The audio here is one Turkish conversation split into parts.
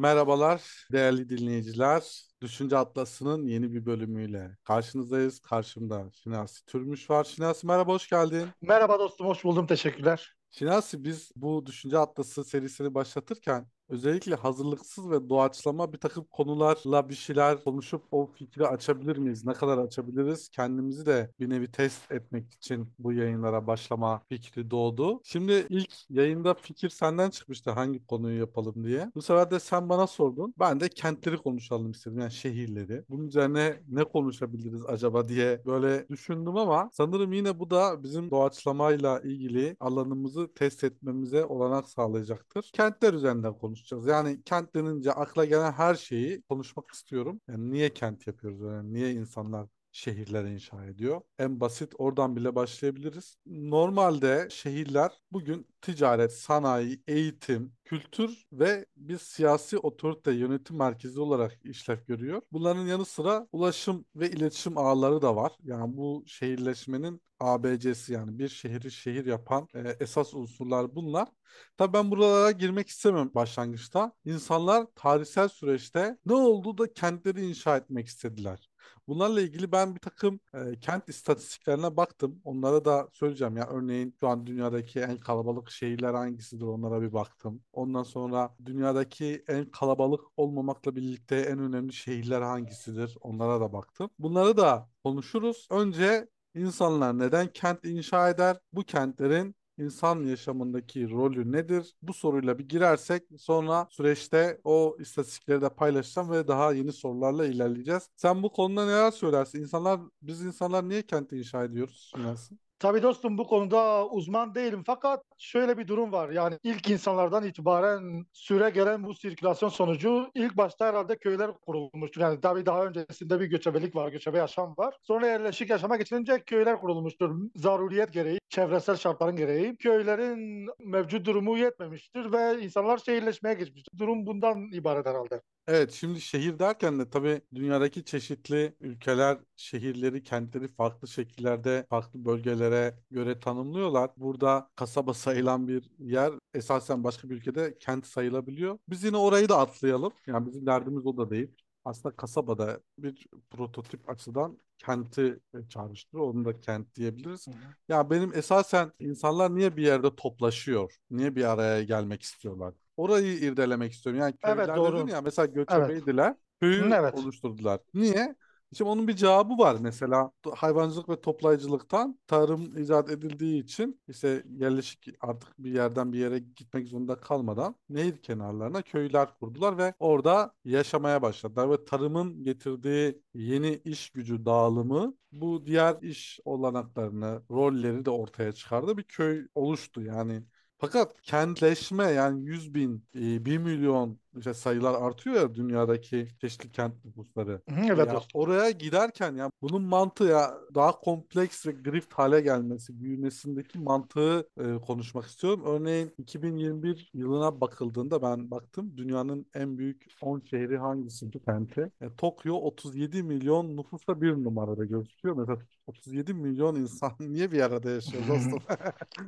Merhabalar değerli dinleyiciler. Düşünce Atlası'nın yeni bir bölümüyle karşınızdayız. Karşımda Şinasi Türmüş var. Şinasi merhaba, hoş geldin. Merhaba dostum, hoş buldum. Teşekkürler. Şinasi biz bu Düşünce Atlası serisini başlatırken özellikle hazırlıksız ve doğaçlama bir takım konularla bir şeyler konuşup o fikri açabilir miyiz? Ne kadar açabiliriz? Kendimizi de bir nevi test etmek için bu yayınlara başlama fikri doğdu. Şimdi ilk yayında fikir senden çıkmıştı hangi konuyu yapalım diye. Bu sefer de sen bana sordun. Ben de kentleri konuşalım istedim yani şehirleri. Bunun üzerine ne konuşabiliriz acaba diye böyle düşündüm ama sanırım yine bu da bizim doğaçlamayla ilgili alanımızı test etmemize olanak sağlayacaktır. Kentler üzerinden konuş konuşacağız. Yani kent denince akla gelen her şeyi konuşmak istiyorum. Yani niye kent yapıyoruz? Yani niye insanlar şehirler inşa ediyor. En basit oradan bile başlayabiliriz. Normalde şehirler bugün ticaret, sanayi, eğitim, kültür ve bir siyasi otorite yönetim merkezi olarak işlev görüyor. Bunların yanı sıra ulaşım ve iletişim ağları da var. Yani bu şehirleşmenin ABC'si yani bir şehri şehir yapan e, esas unsurlar bunlar. Tabii ben buralara girmek istemem başlangıçta. İnsanlar tarihsel süreçte ne oldu da kentleri inşa etmek istediler. Bunlarla ilgili ben bir takım e, kent istatistiklerine baktım. Onlara da söyleyeceğim. Ya örneğin şu an dünyadaki en kalabalık şehirler hangisidir onlara bir baktım. Ondan sonra dünyadaki en kalabalık olmamakla birlikte en önemli şehirler hangisidir onlara da baktım. Bunları da konuşuruz. Önce insanlar neden kent inşa eder? Bu kentlerin insan yaşamındaki rolü nedir? Bu soruyla bir girersek sonra süreçte o istatistikleri de paylaşacağım ve daha yeni sorularla ilerleyeceğiz. Sen bu konuda neler söylersin? İnsanlar, biz insanlar niye kenti inşa ediyoruz? Nasıl? Tabii dostum bu konuda uzman değilim fakat şöyle bir durum var. Yani ilk insanlardan itibaren süre gelen bu sirkülasyon sonucu ilk başta herhalde köyler kurulmuştur. Yani tabii daha öncesinde bir göçebelik var, göçebe yaşam var. Sonra yerleşik yaşama geçilince köyler kurulmuştur. Zaruriyet gereği, çevresel şartların gereği. Köylerin mevcut durumu yetmemiştir ve insanlar şehirleşmeye geçmiştir. Durum bundan ibaret herhalde. Evet, şimdi şehir derken de tabii dünyadaki çeşitli ülkeler şehirleri, kentleri farklı şekillerde, farklı bölgelere göre tanımlıyorlar. Burada kasaba sayılan bir yer esasen başka bir ülkede kent sayılabiliyor. Biz yine orayı da atlayalım. Yani bizim derdimiz o da değil. Aslında kasabada bir prototip açıdan kenti çağrıştırıyor. Onu da kent diyebiliriz. Hı hı. Ya benim esasen insanlar niye bir yerde toplaşıyor? Niye bir araya gelmek istiyorlar? Orayı irdelemek istiyorum. Yani köyler evet, doğru. ya mesela göçebeydiler. Evet. Köyü evet. oluşturdular. Niye? Şimdi onun bir cevabı var mesela hayvancılık ve toplayıcılıktan tarım icat edildiği için işte yerleşik artık bir yerden bir yere gitmek zorunda kalmadan nehir kenarlarına köyler kurdular ve orada yaşamaya başladılar ve tarımın getirdiği yeni iş gücü dağılımı bu diğer iş olanaklarını, rolleri de ortaya çıkardı. Bir köy oluştu yani fakat kentleşme yani 100 bin, 1 milyon işte sayılar artıyor ya dünyadaki çeşitli kent nüfusları. Evet. Ya oraya giderken ya bunun mantığı ya daha kompleks ve grift hale gelmesi, büyümesindeki mantığı e, konuşmak istiyorum. Örneğin 2021 yılına bakıldığında ben baktım dünyanın en büyük 10 şehri hangisi bu kenti? E, Tokyo 37 milyon nüfusla bir numarada gözüküyor. Mesela 37 milyon insan niye bir arada yaşıyor dostum?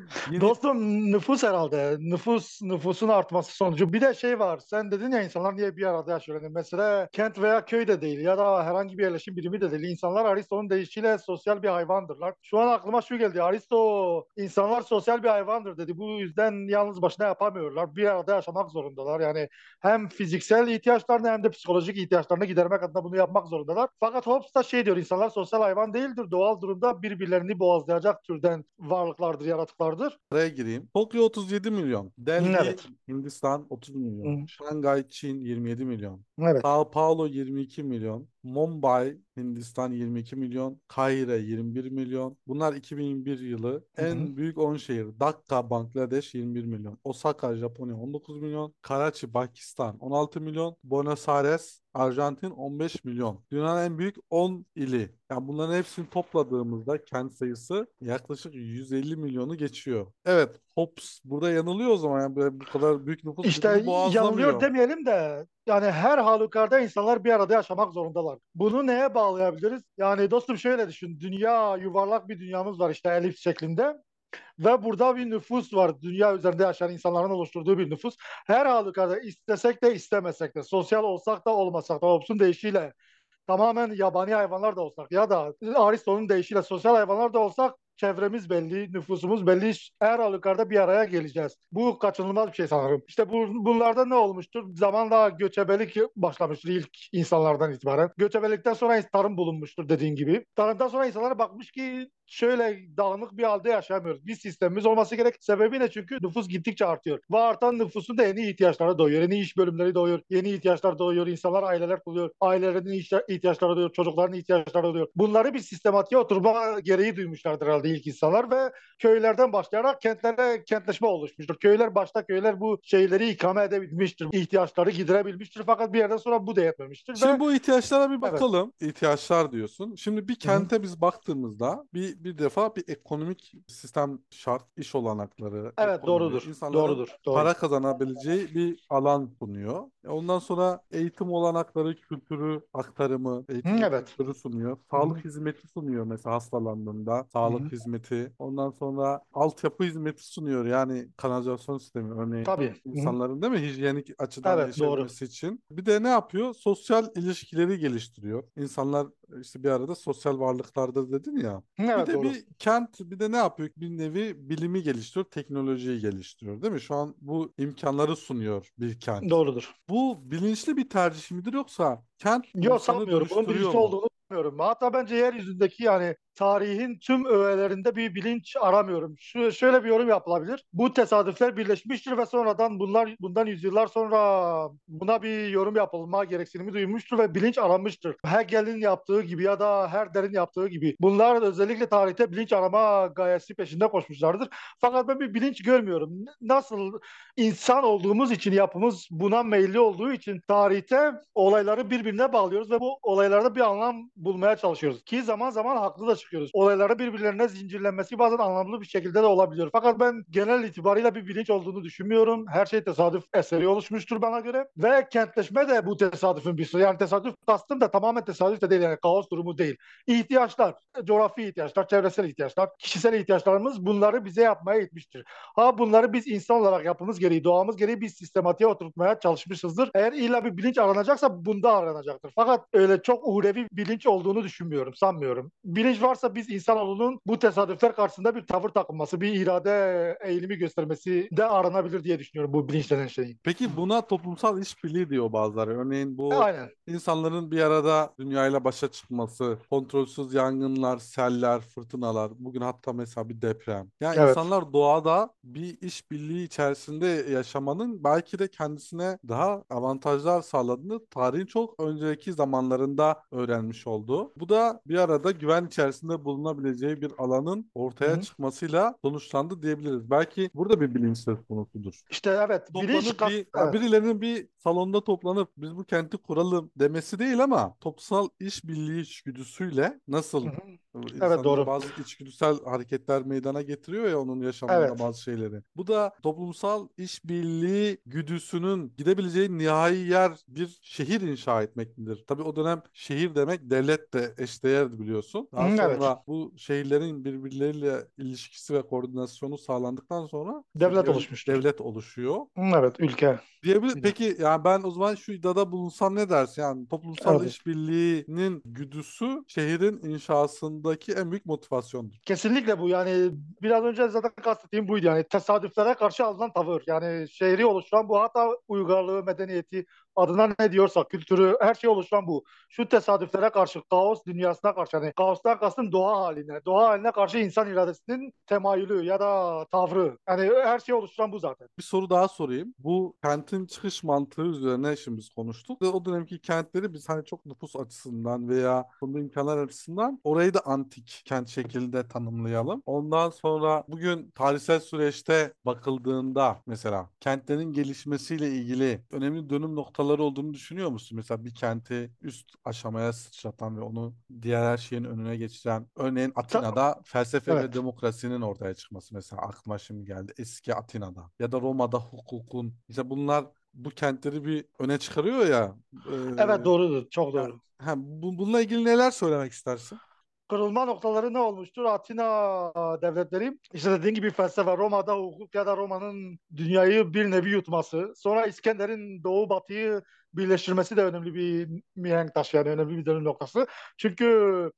Yeni... Dostum nüfus herhalde. Nüfus nüfusun artması sonucu. Bir de şey var. Sen dedin ya insanlar niye bir arada yaşıyor? Yani mesela kent veya köy de değil ya da herhangi bir yerleşim birimi de değil. İnsanlar Aristo'nun deyişiyle sosyal bir hayvandırlar. Şu an aklıma şu geldi. Aristo insanlar sosyal bir hayvandır dedi. Bu yüzden yalnız başına yapamıyorlar. Bir arada yaşamak zorundalar. Yani hem fiziksel ihtiyaçlarını hem de psikolojik ihtiyaçlarını gidermek adına bunu yapmak zorundalar. Fakat Hobbes da şey diyor insanlar sosyal hayvan değildir. Doğal durumda birbirlerini boğazlayacak türden varlıklardır, yaratıklardır. Buraya gireyim. Tokyo 37 milyon. Delhi, evet. Hindistan 30 milyon. Hı. Şangay, Çin 27 milyon. Evet. Sao Paulo 22 milyon. Mumbai, Hindistan 22 milyon. Kahire 21 milyon. Bunlar 2021 yılı. Hı-hı. En büyük 10 şehir. Dhaka, Bangladeş 21 milyon. Osaka, Japonya 19 milyon. Karachi, Pakistan 16 milyon. Buenos Aires, Arjantin 15 milyon. Dünyanın en büyük 10 ili. Yani bunların hepsini topladığımızda kent sayısı yaklaşık 150 milyonu geçiyor. Evet, Hobbes burada yanılıyor o zaman. Yani bu kadar büyük nüfus İşte yanılıyor demeyelim de yani her halükarda insanlar bir arada yaşamak zorundalar. Bunu neye bağlayabiliriz? Yani dostum şöyle düşün. Dünya yuvarlak bir dünyamız var işte elips şeklinde. Ve burada bir nüfus var. Dünya üzerinde yaşayan insanların oluşturduğu bir nüfus. Her halükarda istesek de istemesek de, sosyal olsak da olmasak da, olsun değişiyle tamamen yabani hayvanlar da olsak ya da Aristo'nun deyişiyle sosyal hayvanlar da olsak çevremiz belli, nüfusumuz belli. Her halükarda bir araya geleceğiz. Bu kaçınılmaz bir şey sanırım. İşte bu, bunlarda ne olmuştur? Zamanla göçebelik başlamıştır ilk insanlardan itibaren. Göçebelikten sonra tarım bulunmuştur dediğin gibi. Tarımdan sonra insanlar bakmış ki şöyle dağınık bir halde yaşamıyoruz. Bir sistemimiz olması gerek. Sebebi ne? Çünkü nüfus gittikçe artıyor. Ve artan nüfusun da yeni ihtiyaçları doğuyor. Yeni iş bölümleri doğuyor. Yeni ihtiyaçlar doğuyor. İnsanlar aileler kuruyor. Ailelerin ihtiyaçları doğuyor. Çocukların ihtiyaçları doğuyor. Bunları bir sistematiğe oturma gereği duymuşlardır herhalde ilk insanlar ve köylerden başlayarak kentlere kentleşme oluşmuştur. Köyler başta köyler bu şeyleri ikame edebilmiştir. ihtiyaçları giderebilmiştir. Fakat bir yerden sonra bu da yetmemiştir. Şimdi ve... bu ihtiyaçlara bir bakalım. Evet. İhtiyaçlar diyorsun. Şimdi bir kente Hı-hı. biz baktığımızda bir bir defa bir ekonomik sistem şart, iş olanakları. Evet doğrudur. Doğrudur. Doğru. Para kazanabileceği bir alan sunuyor. Ondan sonra eğitim olanakları, kültürü aktarımı, eğitim Hı, evet. kültürü sunuyor. Sağlık Hı. hizmeti sunuyor mesela hastalandığında. Sağlık Hı. hizmeti. Ondan sonra altyapı hizmeti sunuyor. Yani kanalizasyon sistemi örneğin. Tabii. insanların değil mi? Hijyenik açıdan evet, yaşaması doğru. için. Bir de ne yapıyor? Sosyal ilişkileri geliştiriyor. İnsanlar işte bir arada sosyal varlıklardır dedin ya. Evet, bir de doğru. bir kent bir de ne yapıyor? Bir nevi bilimi geliştiriyor, teknolojiyi geliştiriyor değil mi? Şu an bu imkanları sunuyor bir kent. Doğrudur. Bu bilinçli bir tercih midir yoksa kent Yok sanmıyorum. Bunun bilinçli olduğunu sanmıyorum. Hatta bence yeryüzündeki yani tarihin tüm öğelerinde bir bilinç aramıyorum. Şu, şöyle bir yorum yapılabilir. Bu tesadüfler birleşmiştir ve sonradan bunlar bundan yüzyıllar sonra buna bir yorum yapılma gereksinimi duymuştur ve bilinç aranmıştır. Hegel'in yaptığı gibi ya da Herder'in yaptığı gibi. Bunlar özellikle tarihte bilinç arama gayesi peşinde koşmuşlardır. Fakat ben bir bilinç görmüyorum. Nasıl insan olduğumuz için yapımız buna meyilli olduğu için tarihte olayları birbirine bağlıyoruz ve bu olaylarda bir anlam bulmaya çalışıyoruz. Ki zaman zaman haklı da çıkıyoruz. Olayların birbirlerine zincirlenmesi bazen anlamlı bir şekilde de olabiliyor. Fakat ben genel itibariyle bir bilinç olduğunu düşünmüyorum. Her şey tesadüf eseri oluşmuştur bana göre. Ve kentleşme de bu tesadüfün bir Yani tesadüf kastım da tamamen tesadüf de değil. Yani kaos durumu değil. İhtiyaçlar, coğrafi ihtiyaçlar, çevresel ihtiyaçlar, kişisel ihtiyaçlarımız bunları bize yapmaya yetmiştir. Ha bunları biz insan olarak yapımız gereği, doğamız gereği bir sistematiğe oturtmaya çalışmışızdır. Eğer illa bir bilinç aranacaksa bunda aranacaktır. Fakat öyle çok uhrevi bilinç olduğunu düşünmüyorum, sanmıyorum. Bilinç varsa biz insanoğlunun bu tesadüfler karşısında bir tavır takılması, bir irade eğilimi göstermesi de aranabilir diye düşünüyorum bu bilinç denen şeyin. Peki buna toplumsal işbirliği diyor bazıları. Örneğin bu Aynen. insanların bir arada dünyayla başa çıkması, kontrolsüz yangınlar, seller, fırtınalar, bugün hatta mesela bir deprem. Yani evet. insanlar doğada bir işbirliği içerisinde yaşamanın belki de kendisine daha avantajlar sağladığını tarihin çok önceki zamanlarında öğrenmiş oldu. Bu da bir arada güven içerisinde bulunabileceği bir alanın ortaya Hı-hı. çıkmasıyla sonuçlandı diyebiliriz. Belki burada bir bilinç söz konusudur. İşte evet. Bilinç bir, evet. birilerinin bir salonda toplanıp biz bu kenti kuralım demesi değil ama toplumsal işbirliği içgüdüsüyle nasıl Hı-hı. Evet doğru. Bazı içgüdüsel hareketler meydana getiriyor ya onun yaşamında evet. bazı şeyleri. Bu da toplumsal işbirliği güdüsünün gidebileceği nihai yer bir şehir inşa etmektir. Tabii o dönem şehir demek devlet de eşdeğerdi biliyorsun. Daha Hı, sonra evet. bu şehirlerin birbirleriyle ilişkisi ve koordinasyonu sağlandıktan sonra devlet oluşmuş. Devlet oluşuyor. Hı, evet ülke. Diyebilir. Peki yani ben o zaman şu iddiada bulunsam ne dersin? Yani toplumsal evet. işbirliğinin güdüsü şehrin inşasındaki en büyük motivasyondur. Kesinlikle bu yani biraz önce zaten kastettiğim buydu yani tesadüflere karşı alınan tavır. Yani şehri oluşturan bu hatta uygarlığı, medeniyeti, adına ne diyorsak kültürü her şey oluşan bu. Şu tesadüflere karşı kaos dünyasına karşı yani kaostan kastım doğa haline. Doğa haline karşı insan iradesinin temayülü ya da tavrı. Yani her şey oluşturan bu zaten. Bir soru daha sorayım. Bu kentin çıkış mantığı üzerine şimdi biz konuştuk. Ve o dönemki kentleri biz hani çok nüfus açısından veya bunun imkanlar açısından orayı da antik kent şekilde tanımlayalım. Ondan sonra bugün tarihsel süreçte bakıldığında mesela kentlerin gelişmesiyle ilgili önemli dönüm noktaları noktaları olduğunu düşünüyor musun? Mesela bir kenti üst aşamaya sıçratan ve onu diğer her şeyin önüne geçiren. Örneğin Atina'da felsefe evet. ve demokrasinin ortaya çıkması mesela aklıma şimdi geldi. Eski Atina'da ya da Roma'da hukukun. İşte bunlar bu kentleri bir öne çıkarıyor ya. E, evet doğrudur. Çok doğru. Ha, bu, bununla ilgili neler söylemek istersin? Kırılma noktaları ne olmuştur? Atina devletleri işte dediğin gibi felsefe Roma'da hukuk ya da Roma'nın dünyayı bir nevi yutması. Sonra İskender'in doğu batıyı birleştirmesi de önemli bir mihenk taşı yani önemli bir dönüm noktası. Çünkü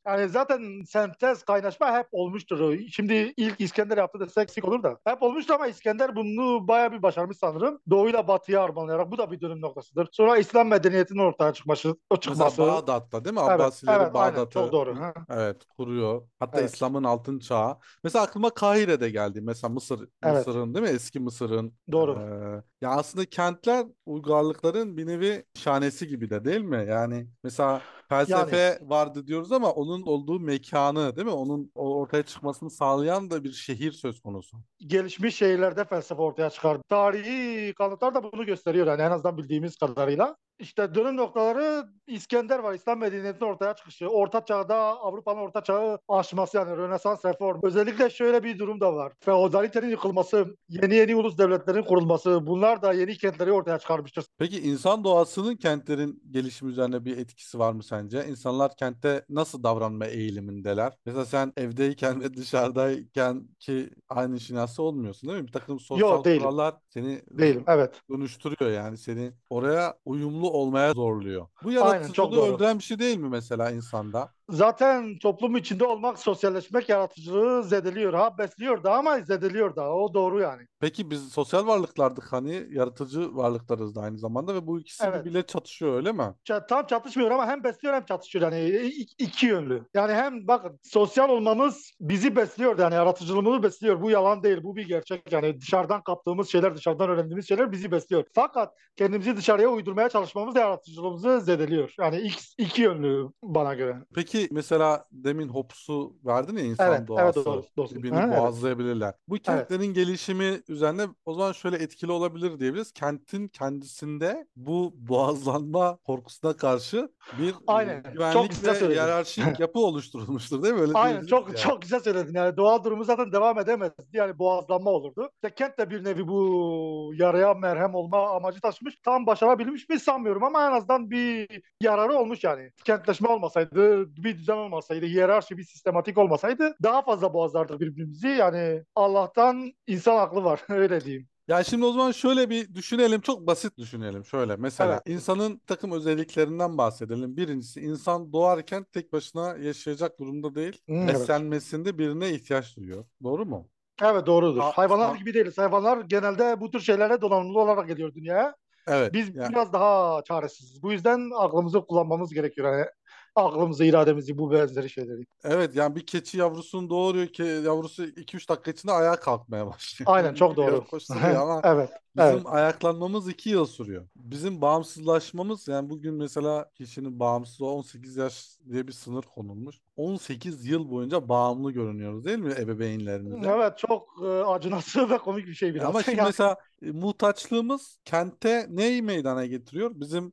yani zaten sentez kaynaşma hep olmuştur. Şimdi ilk İskender yaptı desek eksik olur da. Hep olmuştur ama İskender bunu bayağı bir başarmış sanırım. Doğuyla batıya harmanlayarak bu da bir dönüm noktasıdır. Sonra İslam medeniyetinin ortaya çıkması. O çıkması. Mesela Bağdat'ta değil mi? Evet, Abbasileri evet, aynen. Bağdat'ı Çok doğru. Ha. evet kuruyor. Hatta Evet. İslam'ın altın çağı. Mesela aklıma Kahire'de geldi. Mesela Mısır, Evet. Mısır'ın değil mi? Eski Mısır'ın. Doğru. Ee, ya aslında kentler uygarlıkların bir nevi şanesi gibi de değil mi? Yani mesela felsefe vardı diyoruz ama onun olduğu mekanı değil mi? Onun ortaya çıkmasını sağlayan da bir şehir söz konusu. gelişmiş şehirlerde felsefe ortaya çıkar. Tarihi kanıtlar da bunu gösteriyor yani en azından bildiğimiz kadarıyla. İşte dönüm noktaları İskender var. İslam medeniyetinin ortaya çıkışı. Orta çağda Avrupa'nın orta çağı aşması yani Rönesans reform. Özellikle şöyle bir durum da var. Feodalitenin yıkılması, yeni yeni ulus devletlerin kurulması bunlar da yeni kentleri ortaya çıkarmıştır. Peki insan doğasının kentlerin gelişimi üzerine bir etkisi var mı sence? İnsanlar kentte nasıl davranma eğilimindeler? Mesela sen evdeyken ve dışarıdayken ki aynı işin aslında olmuyorsun değil mi? Bir takım sosyal değilim. kurallar seni Değilim. Evet. dönüştürüyor yani seni oraya uyumlu olmaya zorluyor. Bu Aynen, çok yaratıcılığı doğru. öldüren bir şey değil mi mesela insanda? Zaten toplum içinde olmak, sosyalleşmek yaratıcılığı zedeliyor. Ha besliyor da ama zedeliyor da. O doğru yani. Peki biz sosyal varlıklardık hani yaratıcı varlıklarız da aynı zamanda ve bu ikisi Evet. birbiriyle çatışıyor öyle mi? Ça- tam çatışmıyor ama hem besliyor hem çatışıyor yani İ- iki yönlü. Yani hem bakın sosyal olmamız bizi besliyor yani yaratıcılığımızı besliyor. Bu yalan değil bu bir gerçek yani dışarıdan kaptığımız şeyler dışarıdan öğrendiğimiz şeyler bizi besliyor. Fakat kendimizi dışarıya uydurmaya çalışmamız da yaratıcılığımızı zedeliyor. Yani iki, iki yönlü bana göre. Peki mesela demin Hobbes'u verdin ya insan Evet, evet doğası. doğru, dostum. birbirini Ha, evet. boğazlayabilirler. Bu kentlerin gelişimi üzerine o zaman şöyle etkili olabilir diyebiliriz. Kentin kendisinde bu boğazlanma korkusuna karşı bir e, Aynen. Çok güvenlik güzel ve söyledin. hiyerarşik yapı oluşturulmuştur değil mi? Öyle Aynen çok yani. çok güzel söyledin. Yani doğal durumu zaten devam edemezdi. Yani boğazlanma olurdu. İşte kent de bir nevi bu yaraya merhem olma amacı taşımış. Tam başarabilmiş mi sanmıyorum ama en azından bir yararı olmuş yani. Kentleşme olmasaydı, bir düzen olmasaydı, hiyerarşi bir sistematik olmasaydı daha fazla boğazlardık birbirimizi. Yani Allah'tan insan aklı var öyle diyeyim. Ya şimdi o zaman şöyle bir düşünelim. Çok basit düşünelim. Şöyle mesela Evet. insanın takım özelliklerinden bahsedelim. Birincisi insan doğarken tek başına yaşayacak durumda değil. Evet. Beslenmesinde birine ihtiyaç duyuyor. Doğru mu? Evet doğrudur. A- Hayvanlar a- gibi değiliz. Hayvanlar genelde bu tür şeylere donanımlı olarak geliyor dünyaya. Evet. Biz ya- biraz daha çaresiziz. Bu yüzden aklımızı kullanmamız gerekiyor. Yani aklımızı, irademizi, bu benzeri şeyleri. Evet yani bir keçi yavrusunu doğuruyor ki yavrusu 2-3 dakika içinde ayağa kalkmaya başlıyor. Aynen çok doğru. ama evet. bizim Evet. ayaklanmamız 2 yıl sürüyor. Bizim bağımsızlaşmamız yani bugün mesela kişinin bağımsız 18 yaş diye bir sınır konulmuş. 18 yıl boyunca bağımlı görünüyoruz değil mi ebeveynlerimize? Evet çok e, acınası ve komik bir şey biraz. Ama şimdi mesela e, muhtaçlığımız kente neyi meydana getiriyor? Bizim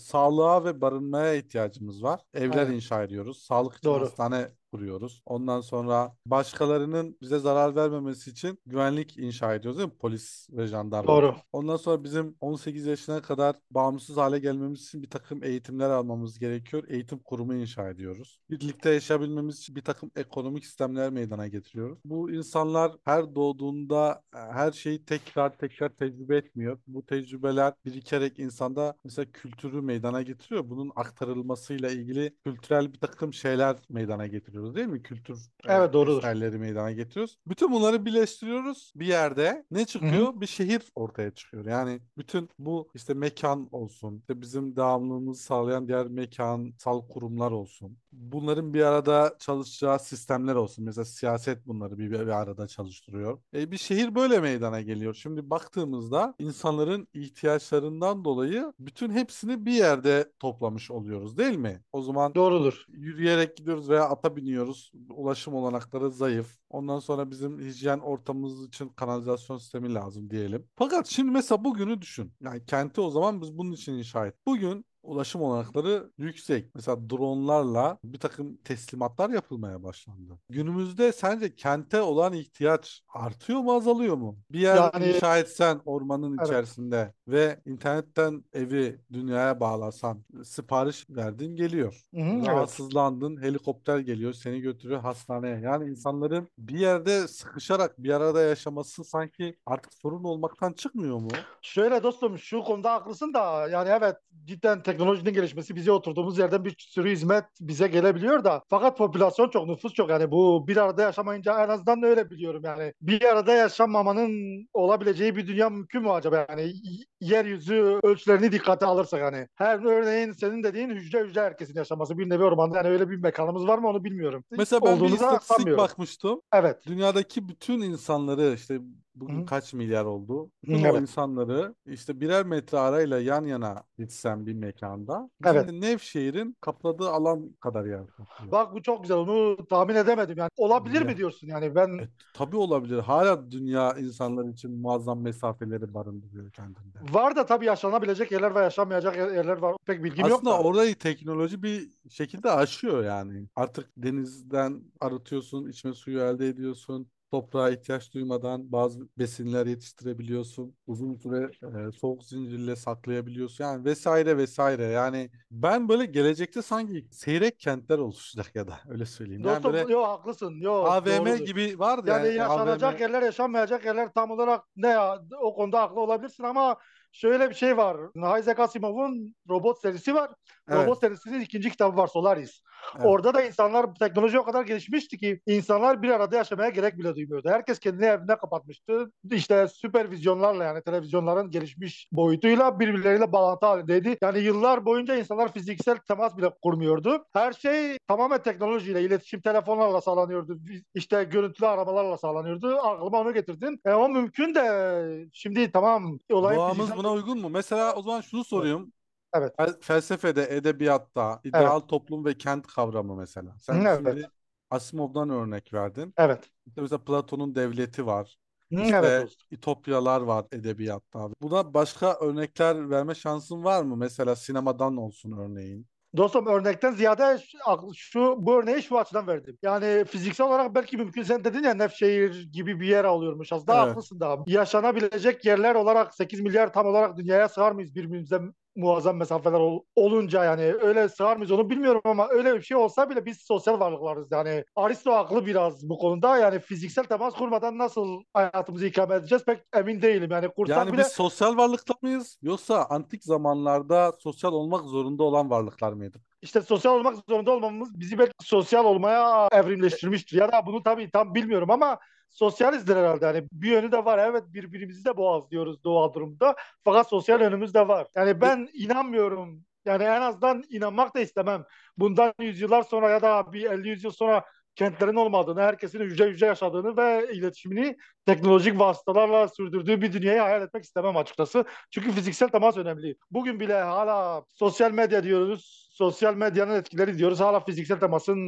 sağlığa ve barınmaya ihtiyacımız var. Evler Aynen. inşa ediyoruz. Sağlık için Doğru. hastane kuruyoruz. Ondan sonra başkalarının bize zarar vermemesi için güvenlik inşa ediyoruz değil mi? Polis ve jandarma. Doğru. Ondan sonra bizim 18 yaşına kadar bağımsız hale gelmemiz için bir takım eğitimler almamız gerekiyor. Eğitim kurumu inşa ediyoruz. Birlikte yaşayabilmemiz için bir takım ekonomik sistemler meydana getiriyoruz. Bu insanlar her doğduğunda e, her şeyi tekrar tekrar tecrübe etmiyor. Bu tecrübeler birikerek insanda mesela kültürü meydana getiriyor. Bunun aktarılmasıyla ilgili kültürel bir takım şeyler meydana getiriyoruz değil mi? Kültür e, Evet, doğrudur. eserleri meydana getiriyoruz. Bütün bunları birleştiriyoruz bir yerde. Ne çıkıyor? Bir şehir ortaya çıkıyor. Yani bütün bu işte mekan olsun, işte bizim devamlılığımızı sağlayan diğer mekansal kurumlar olsun. Bunların bir arada çalışacağı sistemler olsun. Mesela siyaset bunları bir, bir arada çalıştırıyor. E, bir şehir böyle meydana geliyor. Şimdi baktığımızda insanların ihtiyaçlarından dolayı bütün hepsini bir yerde toplamış oluyoruz değil mi? O zaman Doğrudur. yürüyerek gidiyoruz veya ata biniyoruz. Ulaşım olanakları zayıf. Ondan sonra bizim hijyen ortamımız için kanalizasyon sistemi lazım diyelim. Fakat şimdi mesela bugünü düşün. Yani kenti o zaman biz bunun için inşa ettik. Bugün ulaşım olanakları yüksek. Mesela dronlarla bir takım teslimatlar yapılmaya başlandı. Günümüzde sence kente olan ihtiyaç artıyor mu azalıyor mu? Bir yer Yani- inşa etsen ormanın Evet. içerisinde ve internetten evi dünyaya bağlasan sipariş verdin geliyor. Hı hı, evet. Rahatsızlandın helikopter geliyor seni götürüyor hastaneye. Yani insanların bir yerde sıkışarak bir arada yaşaması sanki artık sorun olmaktan çıkmıyor mu? Şöyle dostum şu konuda haklısın da yani evet cidden teknolojinin gelişmesi bize oturduğumuz yerden bir sürü hizmet bize gelebiliyor da. Fakat popülasyon çok nüfus çok. Yani bu bir arada yaşamayınca en azından öyle biliyorum yani. Bir arada yaşamamanın olabileceği bir dünya mümkün mü acaba? Yani yeryüzü ölçülerini dikkate alırsak hani. Her örneğin senin dediğin hücre hücre herkesin yaşaması bir nevi ormanda. Yani öyle bir mekanımız var mı onu bilmiyorum. Mesela ben bir Olduğunu da istatistik bakmıştım. Evet. Dünyadaki bütün insanları işte bugün Hı. kaç milyar oldu? Bütün o evet. insanları işte birer metre arayla yan yana gitsen bir mekanda. Evet. Şimdi Nevşehir'in kapladığı alan kadar yer kaplıyor. Bak bu çok güzel onu tahmin edemedim yani olabilir Ya. mi diyorsun yani ben E, tabii olabilir. Hala dünya insanlar için muazzam mesafeleri barındırıyor kendinde. Var da tabii yaşanabilecek yerler ve yaşanmayacak yer- yerler var. Pek bilgim yok Aslında da. orayı teknoloji bir şekilde aşıyor yani. Artık denizden arıtıyorsun, içme suyu elde ediyorsun. Toprağa ihtiyaç duymadan bazı besinler yetiştirebiliyorsun. Uzun süre e, soğuk zincirle saklayabiliyorsun. Yani vesaire vesaire. Yani ben böyle gelecekte sanki seyrek kentler oluşacak ya da öyle söyleyeyim. Yani Dostum böyle yok haklısın. Yok AVM doğrudur. gibi vardı Yani yani. yaşanacak AVM yerler yaşanmayacak yerler tam olarak ne ya o konuda haklı olabilirsin ama şöyle bir şey var. Isaac Asimov'un robot serisi var. Evet, Robot serisinin ikinci kitabı var Solaris. evet. Orada da insanlar teknoloji o kadar gelişmişti ki insanlar bir arada yaşamaya gerek bile duymuyordu. Herkes kendini evine kapatmıştı. İşte süpervizyonlarla yani televizyonların gelişmiş boyutuyla birbirleriyle bağlantı halindeydi. Yani yıllar boyunca insanlar fiziksel temas bile kurmuyordu. Her şey tamamen teknolojiyle, iletişim telefonlarla sağlanıyordu. İşte görüntülü aramalarla sağlanıyordu. Aklıma onu getirdin. E, ama mümkün de şimdi tamam olayın Doğamız fiziksel- buna uygun mu? Mesela o zaman şunu sorayım. Evet. Fel- Felsefede, edebiyatta, ideal toplum ve kent kavramı mesela. Sen Evet. şimdi Asimov'dan örnek verdin. Evet. İşte mesela Platon'un devleti var. Hı, İşte Evet dostum. İtopyalar var edebiyatta. Buna başka örnekler verme şansın var mı? Mesela sinemadan olsun örneğin. Dostum örnekten ziyade şu, şu bu örneği şu açıdan verdim. Yani fiziksel olarak belki mümkün sen dedin ya Nevşehir gibi bir yer alıyormuş. Aslında Evet. haklısın da. Yaşanabilecek yerler olarak 8 milyar tam olarak dünyaya sığar mıyız birbirimize muazzam mesafeler ol- olunca yani öyle sığar mıyız onu bilmiyorum ama öyle bir şey olsa bile biz sosyal varlıklarız. Yani Aristo haklı biraz bu konuda. Yani fiziksel temas kurmadan nasıl hayatımızı ikame edeceğiz pek emin değilim. Yani kursak Yani bile biz sosyal varlıklar mıyız? Yoksa antik zamanlarda sosyal olmak zorunda olan varlıklar mıydık? İşte sosyal olmak zorunda olmamız bizi belki sosyal olmaya evrimleştirmiştir. Ya da bunu tabii tam bilmiyorum ama sosyalizdir herhalde. Yani bir yönü de var. Evet birbirimizi de boğazlıyoruz doğal durumda. Fakat sosyal yönümüz de var. Yani ben inanmıyorum. Yani en azından inanmak da istemem. Bundan yüzyıllar sonra ya da bir 50-100 yıl sonra kentlerin olmadığını, herkesin hücre hücre yaşadığını ve iletişimini teknolojik vasıtalarla sürdürdüğü bir dünyayı hayal etmek istemem açıkçası. Çünkü fiziksel temas önemli. Bugün bile hala sosyal medya diyoruz, sosyal medyanın etkileri diyoruz. Hala fiziksel temasın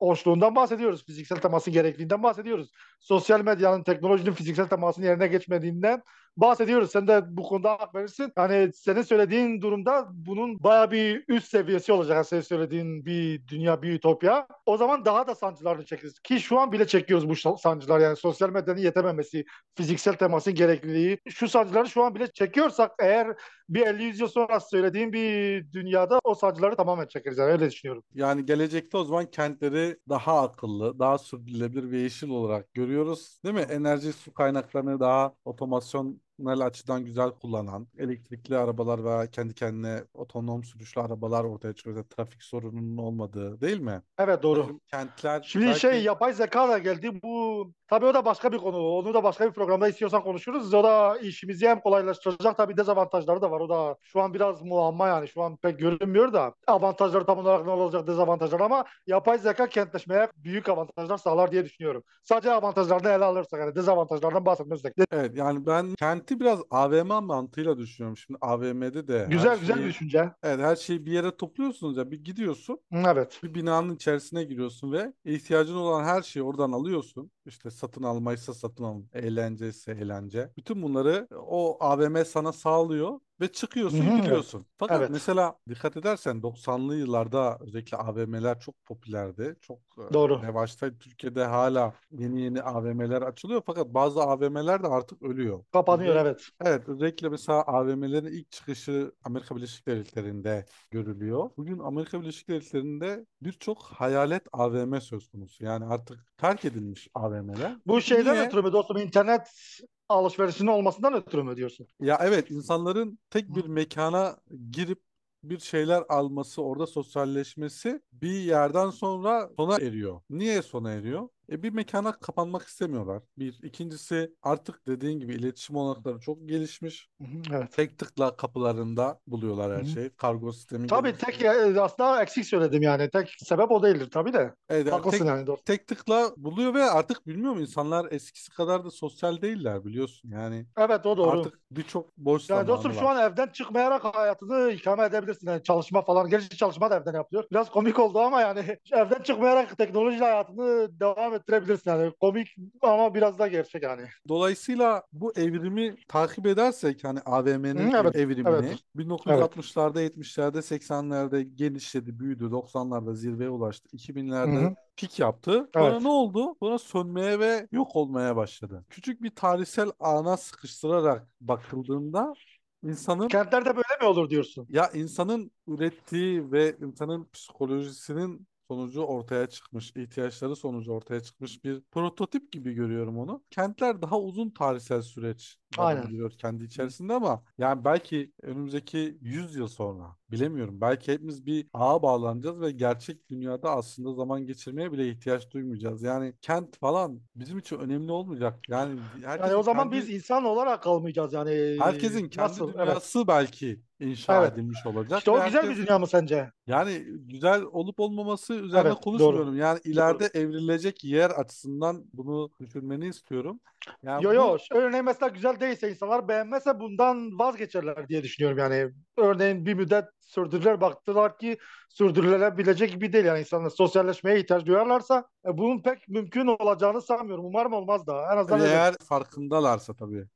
hoşluğundan bahsediyoruz. Fiziksel temasın gerekliliğinden bahsediyoruz. Sosyal medyanın, teknolojinin fiziksel temasın yerine geçmediğinden bahsediyoruz. Sen de bu konuda hak verirsin. Yani senin söylediğin durumda bunun baya bir üst seviyesi olacak. Senin söylediğin bir dünya, bir ütopya. O zaman daha da sancılarını çekeriz. Ki şu an bile çekiyoruz bu sancılar. Yani sosyal medyanın yetememesi, fiziksel temasın gerekliliği. Şu sancıları şu an bile çekiyorsak eğer bir 50-100 yıl sonra söylediğim bir dünyada o sancıları tamamen çekeriz. Yani öyle düşünüyorum. Yani gelecekte o zaman kentleri daha akıllı, daha sürdürülebilir ve yeşil olarak görüyoruz. Değil mi? Enerji, su kaynaklarını daha otomasyonel açıdan güzel kullanan, elektrikli arabalar veya kendi kendine otonom sürüşlü arabalar ortaya çıkıyor. Yani Trafik sorununun olmadığı değil mi? Evet doğru. Bizim Kentler Şimdi belki- şey yapay zeka da geldi. Bu tabii o da başka bir konu. Onu da başka bir programda istiyorsan konuşuruz. O da işimizi hem kolaylaştıracak tabii dezavantajları da var. O da şu an biraz muamma yani. Şu an pek görünmüyor da. Avantajları tam olarak ne olacak dezavantajlar ama yapay zeka kentleşmeye büyük avantajlar sağlar diye düşünüyorum. Sadece avantajlarını ele alırsak yani dezavantajlardan bahsetmezsek. Evet yani ben kenti biraz AVM mantığıyla düşünüyorum. Şimdi AVM'de de Güzel güzel şeyi- bir düşünce. Evet her şeyi bir yere topluyorsunuz ya bir gidiyorsun Evet. bir binanın içerisine giriyorsun ve ihtiyacın olan her şeyi oradan alıyorsun. İşte satın almaysa satın al, eğlence ise eğlence. Bütün bunları o AVM sana sağlıyor ve çıkıyorsun Hı hı, evet. gidiyorsun. Fakat Evet. mesela dikkat edersen 90'lı yıllarda özellikle AVM'ler çok popülerdi. Çok e, Doğru. revaçtaydı. Türkiye'de hala yeni yeni AVM'ler açılıyor fakat bazı AVM'ler de artık ölüyor. Kapanıyor Ve- evet. Evet, özellikle mesela AVM'lerin ilk çıkışı Amerika Birleşik Devletleri'nde görülüyor. Bugün Amerika Birleşik Devletleri'nde birçok hayalet AVM söz konusu. Yani artık terk edilmiş AVM'ler. Bu şeyden Niye? ötürü mü dostum internet alışverişinin olmasından ötürü mü diyorsun? Ya evet, insanların tek bir mekana girip bir şeyler alması, orada sosyalleşmesi bir yerden sonra sona eriyor. Niye sona eriyor? E bir mekana kapanmak istemiyorlar. Bir. İkincisi artık dediğin gibi iletişim olanakları çok gelişmiş. Evet. Tek tıkla kapılarında buluyorlar her şeyi. Kargo sistemi Tabii gelişmiş. tek e, aslında eksik söyledim yani. Tek sebep o değildir tabii de. Evet, Haklısın tek, yani dostum. tek tıkla buluyor ve artık bilmiyorum insanlar eskisi kadar da sosyal değiller biliyorsun. Yani Evet o doğru. artık birçok boş Yani dostum şu var. an evden çıkmayarak hayatını ikame edebilirsin. Yani çalışma falan. Gerçi çalışma da evden yapıyor. Biraz komik oldu ama yani evden çıkmayarak teknolojiyle hayatını devam ettirebilirsin. Yani komik ama biraz da gerçek yani. Dolayısıyla bu evrimi takip edersek hani AVM'nin evet, evrimini evet. 1960'larda, 70'lerde, 80'lerde genişledi, büyüdü, 90'larda zirveye ulaştı, Hı 2000'lerde hı. pik yaptı. Sonra Evet. ne oldu? Sonra sönmeye ve yok olmaya başladı. Küçük bir tarihsel ana sıkıştırarak bakıldığında insanın Kentlerde böyle mi olur diyorsun? ya insanın ürettiği ve insanın psikolojisinin sonucu ortaya çıkmış, ihtiyaçları sonucu ortaya çıkmış bir prototip gibi görüyorum onu. Kentler daha uzun tarihsel süreç Aynen. kendi içerisinde ama yani belki önümüzdeki 100 yıl sonra bilemiyorum. Belki hepimiz bir ağa bağlanacağız ve gerçek dünyada aslında zaman geçirmeye bile ihtiyaç duymayacağız. Yani kent falan bizim için önemli olmayacak. Yani Yani o zaman kendi biz insan olarak kalmayacağız yani. herkesin kendi Nasıl? Evet. dünyası belki inşa Evet. edilmiş olacak İşte o güzel bir herkes dünya mı sence? yani güzel olup olmaması üzerine Evet, konuşmuyorum. doğru. Yani ileride evrilecek yer açısından bunu düşünmeni istiyorum. Yani Yo bu yo örneğin mesela güzel değilse insanlar beğenmezse bundan vazgeçerler diye düşünüyorum yani. Örneğin bir müddet sürdürüler baktılar ki sürdürülebilecek gibi değil yani insanlar sosyalleşmeye ihtiyaç duyarlarsa e, bunun pek mümkün olacağını sanmıyorum. Umarım olmaz da en azından öyle. eğer farkındalarsa tabii.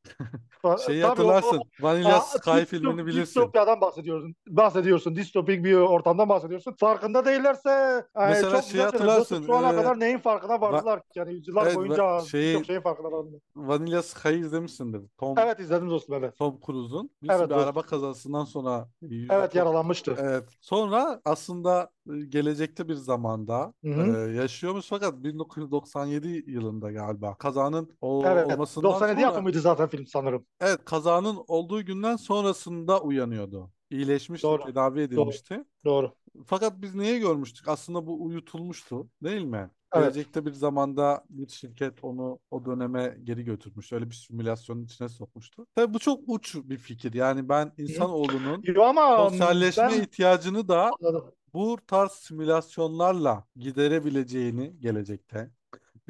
O, o hatırlarsın. Vanilla Sky distop- filmini bilirsin. Distopyadan bahsediyorsun. Bahsediyorsun. Distopik bir ortamdan bahsediyorsun. Farkında değillerse e, Mesela çok. Dostum, hatırlarsın. Şu ana e, kadar neyin farkına vardılar ki? Yani yüzyıllar evet, boyunca şeyi birçok şeyin farkına vardılar. Vanilla Sky'ı izlemişsindir. Tom Evet izledim dostum evet. Tom Cruise'un. Evet bir dostum. araba kazasından sonra Evet çok yaralanmıştı. Evet. Sonra aslında e, gelecekte bir zamanda Hı e, yaşıyormuş fakat 1997 yılında galiba kazanın o, Evet. olmasından 97 sonra yapımıydı zaten film sanırım. evet kazanın olduğu günden sonrasında uyanıyordu. İyileşmişti, Doğru. tedavi edilmişti. Doğru. Fakat biz neyi görmüştük? Aslında bu uyutulmuştu, değil mi? Evet. Gelecekte bir zamanda bir şirket onu o döneme geri götürmüş. Öyle bir simülasyonun içine sokmuştu. Tabii bu çok uç bir fikir. Yani ben insanoğlunun Yo ama sosyalleşme ben ihtiyacını da anladım. bu tarz simülasyonlarla giderebileceğini gelecekte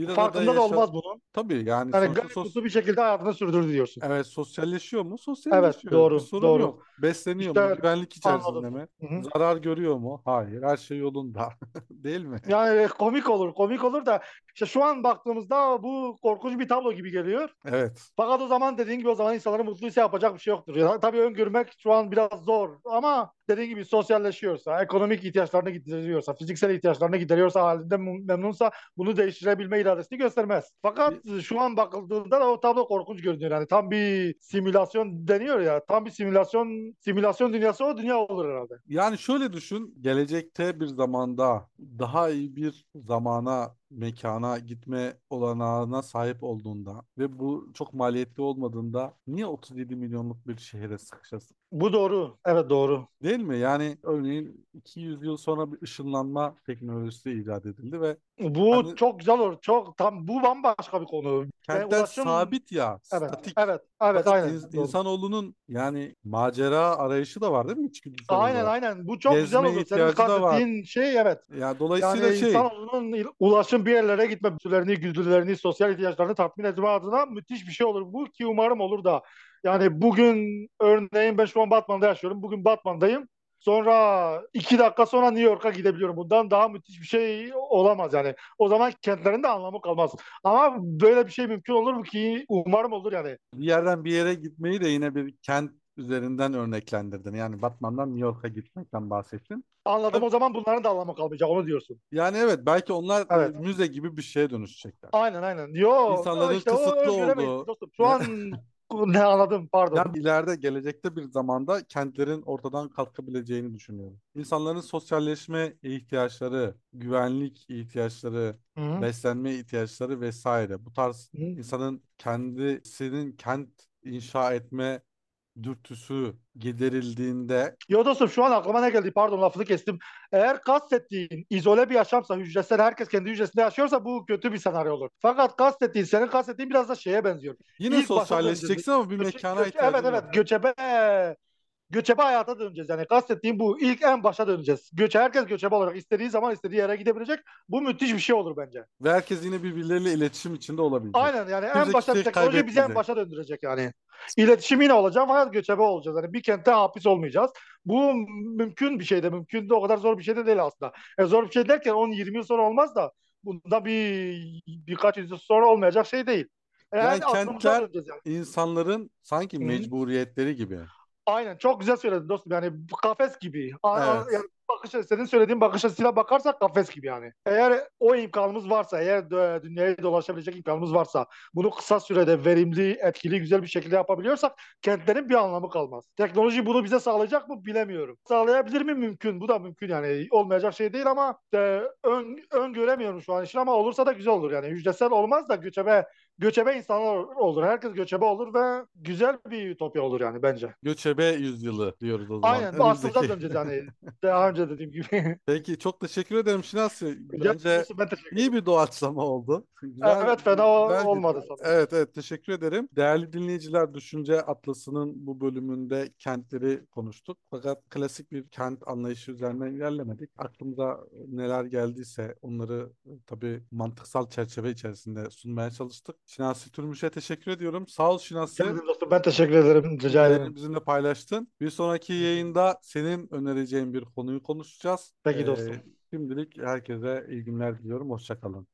bir arada Farkında da olmaz bunun. Tabii yani Yani gayet sos- mutlu bir şekilde hayatını sürdürdü diyorsun. Evet sosyalleşiyor mu? Evet Sosyalleşiyor. Bir doğru sorun doğru. yok. Besleniyor mu? İşte Güvenlik içerisinde anladım. mi? Hı hı. Zarar görüyor mu? Hayır. Her şey yolunda. Değil mi? Yani komik olur, komik olur da işte şu an baktığımızda bu korkunç bir tablo gibi geliyor. Evet. Fakat o zaman dediğin gibi o zaman insanların mutluysa yapacak bir şey yoktur. Ya, tabii öngörmek şu an biraz zor ama dediğin gibi sosyalleşiyorsa, ekonomik ihtiyaçlarını gideriyorsa, fiziksel ihtiyaçlarını gideriyorsa, halinde mem- memnunsa bunu değiştirebilme iradesini göstermez. Fakat şu an bakıldığında da o tablo korkunç görünüyor. Yani tam bir simülasyon deniyor ya. Tam bir simülasyon simülasyon dünyası o dünya olur herhalde. Yani şöyle düşün, gelecekte bir zamanda daha iyi bir zamana, mekana gitme olanağına sahip olduğunda ve bu çok maliyetli olmadığında niye 37 milyonluk bir şehre sıkışasın? Bu doğru. Evet doğru. Değil mi? Yani örneğin 200 yıl sonra bir ışınlanma teknolojisi icat edildi ve Bu Hani- çok güzel olur. Çok tam bu bambaşka bir konu. Kentler ulaşım sabit ya, Evet. statik. Evet. Evet Fakat aynen. ins- Doğru. insanoğlunun yani macera arayışı da var değil mi içgüdüsel Aynen olarak? aynen. Bu çok güzel Gezme olur. Senin ihtiyacı da var. kastettiğin şey evet. Ya dolayısıyla Yani şey insanoğlunun ulaşım bir yerlere gitme bütünlerini, güdülerini, sosyal ihtiyaçlarını tatmin etme adına müthiş bir şey olur bu ki umarım olur da. Yani bugün örneğin ben şu an Batman'da yaşıyorum. Bugün Batman'dayım. Sonra iki dakika sonra New York'a gidebiliyorum. Bundan daha müthiş bir şey olamaz yani. O zaman kentlerin de anlamı kalmaz. Ama böyle bir şey mümkün olur mu ki umarım olur yani. bir yerden bir yere gitmeyi de yine bir kent üzerinden örneklendirdin. Yani Batman'dan New York'a gitmekten bahsettin. Anladım o zaman bunların da anlamı kalmayacak onu diyorsun. Yani evet belki onlar Evet. müze gibi bir şeye dönüşecekler. Aynen aynen. Yo İnsanların işte kısıtlı olduğu-. Şu an ne anladım pardon. Yani ileride gelecekte bir zamanda kentlerin ortadan kalkabileceğini düşünüyorum. İnsanların sosyalleşme ihtiyaçları, güvenlik ihtiyaçları, Hı. beslenme ihtiyaçları vesaire. Bu tarz Hı. insanın kendisinin kent inşa etme dürtüsü giderildiğinde Yo dostum şu an aklıma ne geldi pardon lafını kestim. Eğer kastettiğin izole bir yaşamsa hücresel herkes kendi hücresinde yaşıyorsa bu kötü bir senaryo olur. Fakat kastettiğin senin kastettiğin biraz da şeye benziyor. yine İlk sosyalleşeceksin ama bir mekana ihtiyacın Evet evet göçebe göçebe hayata döneceğiz. Yani kastettiğim bu ilk en başa döneceğiz. Göçe herkes göçebe olarak istediği zaman istediği yere gidebilecek. Bu müthiş bir şey olur bence. Ve herkes yine birbirleriyle iletişim içinde olabilecek. Aynen yani en Kimse başta kimseyi teknoloji bizi en başa döndürecek yani. İletişim yine olacak fakat göçebe olacağız. Yani bir kentte hapis olmayacağız. Bu mümkün bir şey de mümkün de o kadar zor bir şey de değil aslında. E, zor bir şey derken 10-20 yıl sonra olmaz da bunda bir birkaç yüzyıl sonra olmayacak şey değil. E, Yani yani kentler yani. insanların sanki mecburiyetleri gibi. Aynen çok güzel söyledin dostum yani kafes gibi. Evet. Yani bakış senin söylediğin bakış açısıyla bakarsak kafes gibi yani. Eğer o imkanımız varsa, eğer dü- dünyayı dolaşabilecek imkanımız varsa, bunu kısa sürede verimli, etkili, güzel bir şekilde yapabiliyorsak kentlerin bir anlamı kalmaz. Teknoloji bunu bize sağlayacak mı bilemiyorum. Sağlayabilir mi? Mümkün. Bu da mümkün yani. Olmayacak şey değil ama e, ön, öngöremiyorum şu an için ama olursa da güzel olur yani. Hücresel olmaz da göçebe göçebe insanlar olur. Herkes göçebe olur ve güzel bir ütopya olur yani bence. Göçebe yüzyılı diyoruz o zaman. Aynen bu aslında döneceğiz yani. Daha önce dediğim gibi. Peki çok teşekkür ederim Şinasi. Rica Bence ben iyi bir doğaçlama oldu. Güzel, Evet fena güzel olmadı sanırım. Evet evet teşekkür ederim. Değerli dinleyiciler Düşünce Atlası'nın bu bölümünde kentleri konuştuk. Fakat klasik bir kent anlayışı üzerinden ilerlemedik. Aklımıza neler geldiyse onları tabii mantıksal çerçeve içerisinde sunmaya çalıştık. Şinasi Türmüş'e teşekkür ediyorum. Sağ ol Şinasi. Dostum, Ben teşekkür ederim. Rica ederim. bizimle paylaştın. Bir sonraki yayında senin önereceğin bir konuyu konuşacağız. Peki Ee, dostum. şimdilik herkese iyi günler diliyorum. Hoşça kalın.